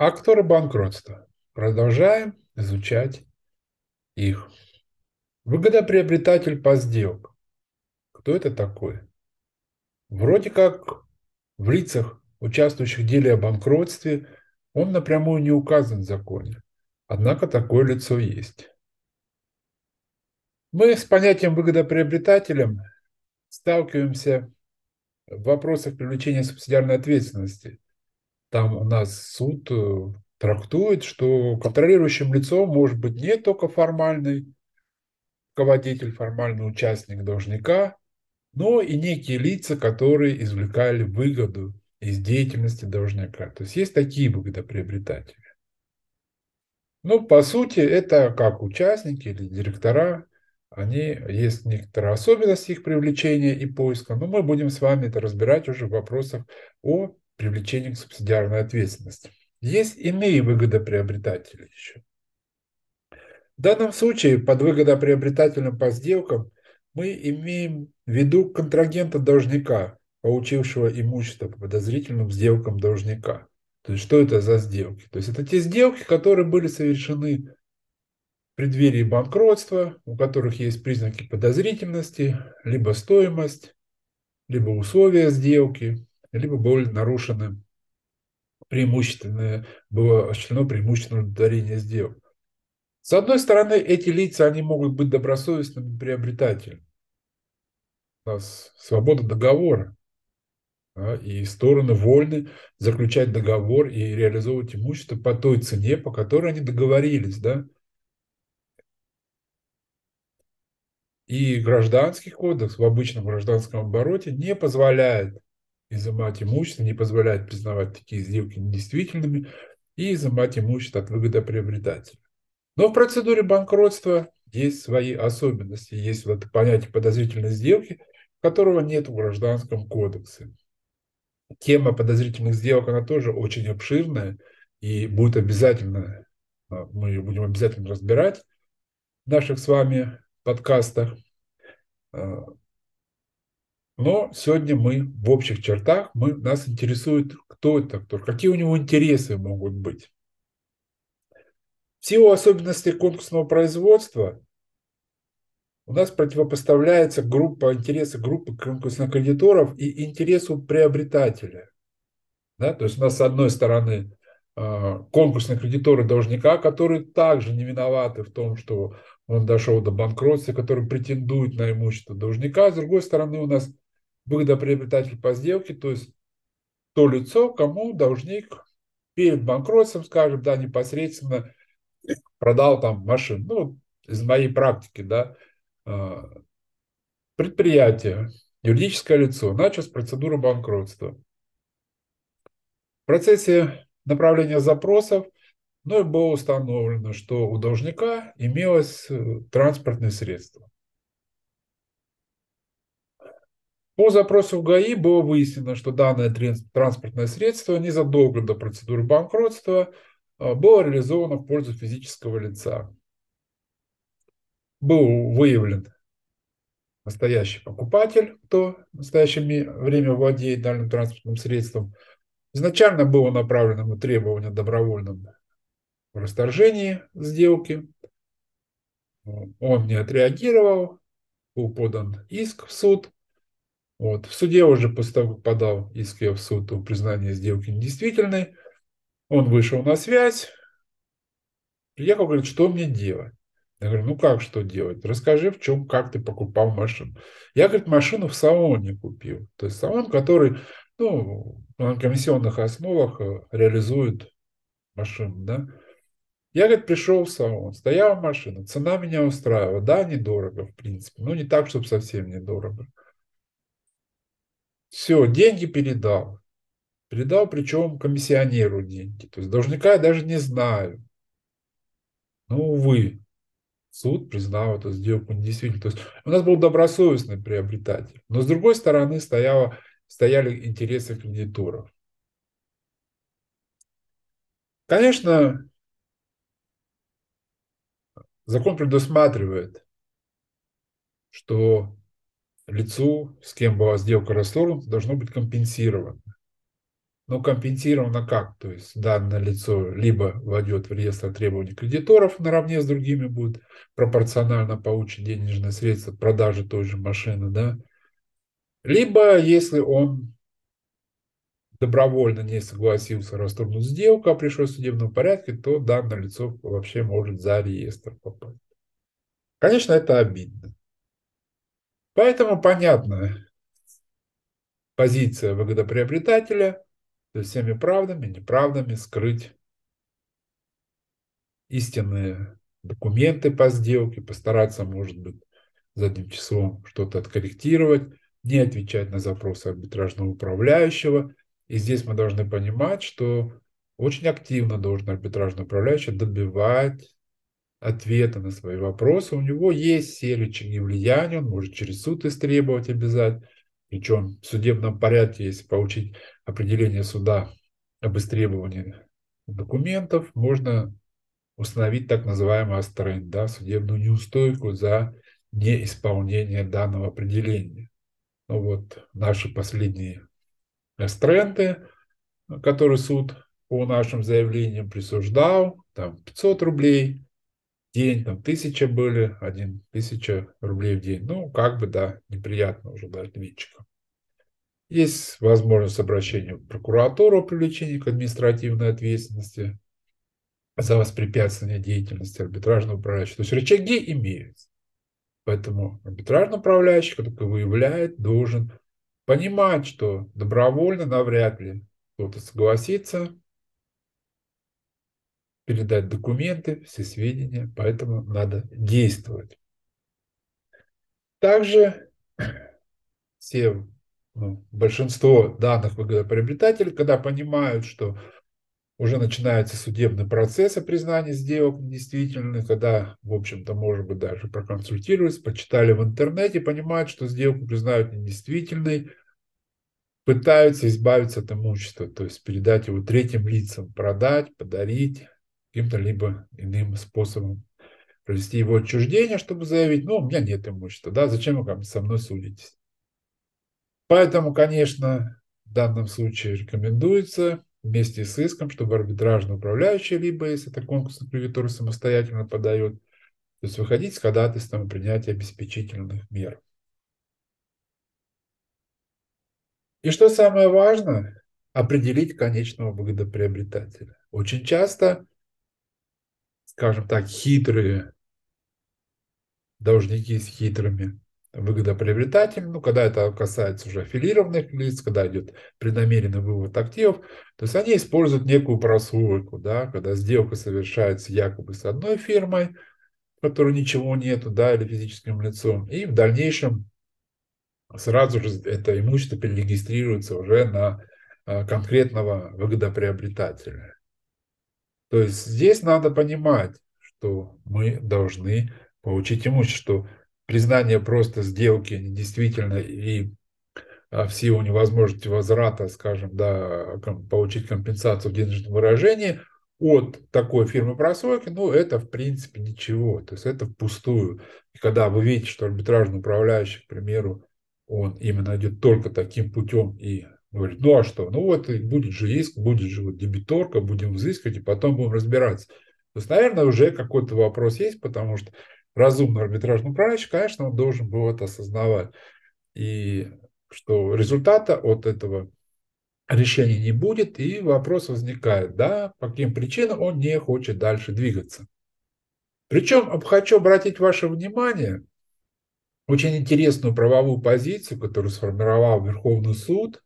Акторы банкротства. Продолжаем изучать их. Выгодоприобретатель по сделкам. Кто это такой? Вроде как в лицах, участвующих в деле о банкротстве, он напрямую не указан в законе. Однако такое лицо есть. Мы с понятием выгодоприобретателем сталкиваемся в вопросах привлечения субсидиарной ответственности – там у нас суд э, трактует, что контролирующим лицом может быть не только формальный руководитель, формальный участник должника, но и некие лица, которые извлекали выгоду из деятельности должника. То есть есть такие выгодоприобретатели. Ну, по сути, это как участники или директора, они есть некоторые особенности их привлечения и поиска, но мы будем с вами это разбирать уже в вопросах о привлечения к субсидиарной ответственности. Есть иные выгодоприобретатели еще. В данном случае под выгодоприобретателем по сделкам мы имеем в виду контрагента должника, получившего имущество по подозрительным сделкам должника. То есть что это за сделки? То есть это те сделки, которые были совершены в преддверии банкротства, у которых есть признаки подозрительности, либо стоимость, либо условия сделки, либо были нарушены преимущественное, было осуществлено преимущественное удовлетворение сделок. С одной стороны, эти лица, они могут быть добросовестными приобретателями. У нас свобода договора. Да, и стороны вольны заключать договор и реализовывать имущество по той цене, по которой они договорились. Да? И гражданский кодекс в обычном гражданском обороте не позволяет изымать имущество, не позволяет признавать такие сделки недействительными и изымать имущество от выгодоприобретателя. Но в процедуре банкротства есть свои особенности. Есть вот понятие подозрительной сделки, которого нет в Гражданском кодексе. Тема подозрительных сделок, она тоже очень обширная и будет обязательно, а, мы ее будем обязательно разбирать в наших с вами подкастах. Но сегодня мы в общих чертах, мы, нас интересует, кто это кто, какие у него интересы могут быть. В силу особенностей конкурсного производства у нас противопоставляется группа интереса группы конкурсных кредиторов и интересу приобретателя. Да? То есть у нас с одной стороны а, конкурсные кредиторы должника, которые также не виноваты в том, что он дошел до банкротства, который претендует на имущество должника. С другой стороны, у нас выгодоприобретатель по сделке, то есть то лицо, кому должник перед банкротством, скажем, да, непосредственно продал там машину. Ну, из моей практики, да, а, предприятие, юридическое лицо, начал с процедуры банкротства. В процессе направления запросов ну, и было установлено, что у должника имелось э, транспортное средство. По запросу в ГАИ было выяснено, что данное транспортное средство незадолго до процедуры банкротства а, было реализовано в пользу физического лица. Был выявлен настоящий покупатель, кто в настоящее время владеет данным транспортным средством. Изначально было направлено требование о добровольном расторжении сделки. Он не отреагировал, был подан иск в суд. Вот. В суде уже после того, как подал иск в суд о признании сделки недействительной, он вышел на связь, приехал, говорит, что мне делать? Я говорю, ну как что делать? Расскажи, в чем, как ты покупал машину. Я, говорит, машину в салоне купил. То есть салон, который ну, на комиссионных основах э, реализует машину. Да? Я, говорит, пришел в салон, стояла машина, цена меня устраивала. Да, недорого, в принципе, но не так, чтобы совсем недорого. Все, деньги передал. Передал, причем комиссионеру деньги. То есть должника я даже не знаю. Ну, увы, суд признал эту сделку недействительной. То есть у нас был добросовестный приобретатель. Но с другой стороны стояло, стояли интересы кредиторов. Конечно, закон предусматривает, что лицу, с кем была сделка расторгнута, должно быть компенсировано. но компенсировано как? То есть данное лицо либо войдет в реестр требований кредиторов наравне с другими будет пропорционально получить денежные средства продажи той же машины, да, либо если он добровольно не согласился расторгнуть сделку, а пришел в судебном порядке, то данное лицо вообще может за реестр попасть. Конечно, это обидно. Поэтому понятна позиция выгодоприобретателя, то всеми правдами, неправдами скрыть истинные документы по сделке, постараться, может быть, задним числом что-то откорректировать, не отвечать на запросы арбитражного управляющего. И здесь мы должны понимать, что очень активно должен арбитражный управляющий добивать ответа на свои вопросы. У него есть все рычаги влияния, он может через суд истребовать обязательно. Причем в судебном порядке, если получить определение суда об истребовании документов, можно установить так называемый астрейн, да, судебную неустойку за неисполнение данного определения. Ну вот наши последние астренты, которые суд по нашим заявлениям присуждал, там 500 рублей, день, там тысяча были, один тысяча рублей в день. Ну, как бы, да, неприятно уже для ответчика. Есть возможность обращения в прокуратуру о привлечении к административной ответственности за воспрепятствование деятельности арбитражного управляющего. То есть рычаги имеются. Поэтому арбитражный управляющий, который выявляет, должен понимать, что добровольно навряд ли кто-то согласится передать документы, все сведения, поэтому надо действовать. Также все, ну, большинство данных выгодоприобретателей, когда понимают, что уже начинается судебный процесс о признании сделок недействительными, когда, в общем-то, может быть, даже проконсультировались, почитали в интернете, понимают, что сделку признают недействительной, пытаются избавиться от имущества, то есть передать его третьим лицам, продать, подарить, каким-то либо иным способом провести его отчуждение, чтобы заявить, ну, у меня нет имущества, да, зачем вы со мной судитесь. Поэтому, конечно, в данном случае рекомендуется вместе с иском, чтобы арбитражный управляющий, либо если это конкурсный кредитор самостоятельно подает, то есть выходить с ходатайством о принятии обеспечительных мер. И что самое важное, определить конечного выгодоприобретателя. Очень часто скажем так, хитрые должники с хитрыми выгодоприобретателями, ну, когда это касается уже аффилированных лиц, когда идет преднамеренный вывод активов, то есть они используют некую прослойку, да, когда сделка совершается якобы с одной фирмой, в которой ничего нету, да, или физическим лицом, и в дальнейшем сразу же это имущество перерегистрируется уже на а, конкретного выгодоприобретателя. То есть здесь надо понимать, что мы должны получить имущество, признание просто сделки недействительно и а, в силу невозможности возврата, скажем, да, получить компенсацию в денежном выражении от такой фирмы прослойки, ну, это в принципе ничего, то есть это впустую. И когда вы видите, что арбитражный управляющий, к примеру, он именно идет только таким путем и Говорит, ну а что? Ну вот будет же иск, будет же вот дебиторка, будем взыскивать, и потом будем разбираться. То есть, наверное, уже какой-то вопрос есть, потому что разумный арбитражный управляющий, конечно, он должен был это осознавать. И что результата от этого решения не будет, и вопрос возникает, да, по каким причинам он не хочет дальше двигаться. Причем хочу обратить ваше внимание очень интересную правовую позицию, которую сформировал Верховный суд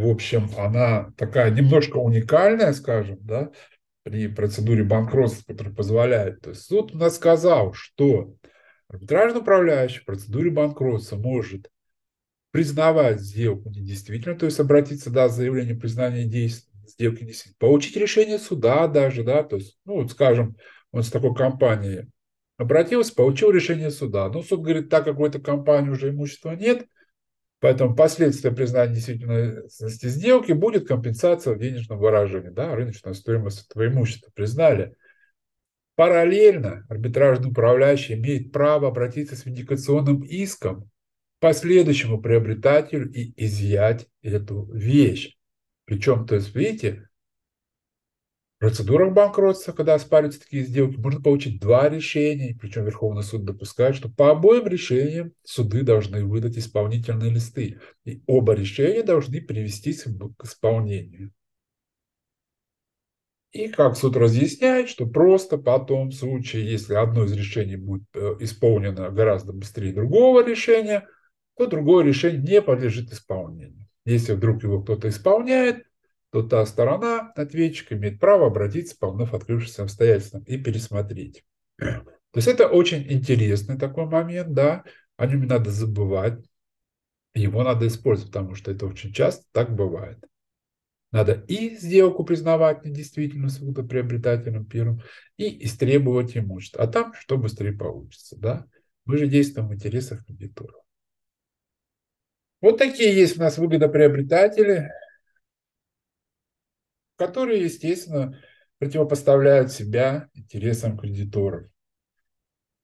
в общем, она такая немножко уникальная, скажем, да, при процедуре банкротства, которая позволяет. То есть суд у нас сказал, что арбитражный управляющий в процедуре банкротства может признавать сделку недействительной, то есть обратиться да, с заявлением признания сделки недействительной, получить решение суда даже, да, то есть, ну, вот, скажем, он с такой компанией обратился, получил решение суда. Но суд говорит, так как у этой компании уже имущества нет – Поэтому последствия признания действительности сделки будет компенсация в денежном выражении, да, рыночная стоимость этого имущества признали. Параллельно арбитражный управляющий имеет право обратиться с виндикационным иском последующему приобретателю и изъять эту вещь. Причем, то есть, видите, процедурах банкротства, когда оспариваются такие сделки, можно получить два решения, причем Верховный суд допускает, что по обоим решениям суды должны выдать исполнительные листы, и оба решения должны привестись к исполнению. И как суд разъясняет, что просто потом в случае, если одно из решений будет э, исполнено гораздо быстрее другого решения, то другое решение не подлежит исполнению. Если вдруг его кто-то исполняет, то та сторона, ответчик, имеет право обратиться по вновь открывшимся обстоятельствам и пересмотреть. То есть это очень интересный такой момент, да, о нем не надо забывать, его надо использовать, потому что это очень часто так бывает. Надо и сделку признавать недействительным приобретателем первым, и истребовать имущество. А там что быстрее получится. Да? Мы же действуем в интересах кредиторов. Вот такие есть у нас выгодоприобретатели, которые, естественно, противопоставляют себя интересам кредиторов.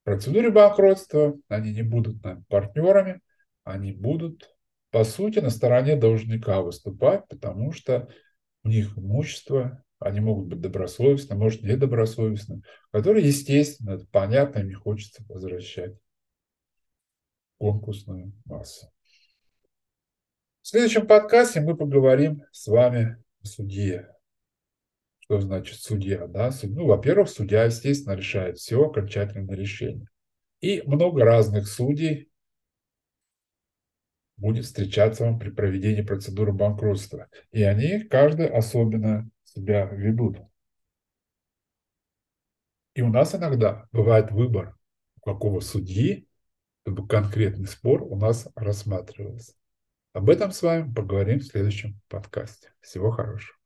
В процедуре банкротства они не будут партнерами, они будут по сути, на стороне должника выступать, потому что у них имущество, они могут быть добросовестны, может, недобросовестны, которые, естественно, это понятно, им не хочется возвращать конкурсную массу. В следующем подкасте мы поговорим с вами о судье. Что значит судья? Да? Ну, во-первых, судья, естественно, решает все окончательное решение. И много разных судей будет встречаться вам при проведении процедуры банкротства. И они каждый особенно себя ведут. И у нас иногда бывает выбор, у какого судьи, чтобы конкретный спор у нас рассматривался. Об этом с вами поговорим в следующем подкасте. Всего хорошего.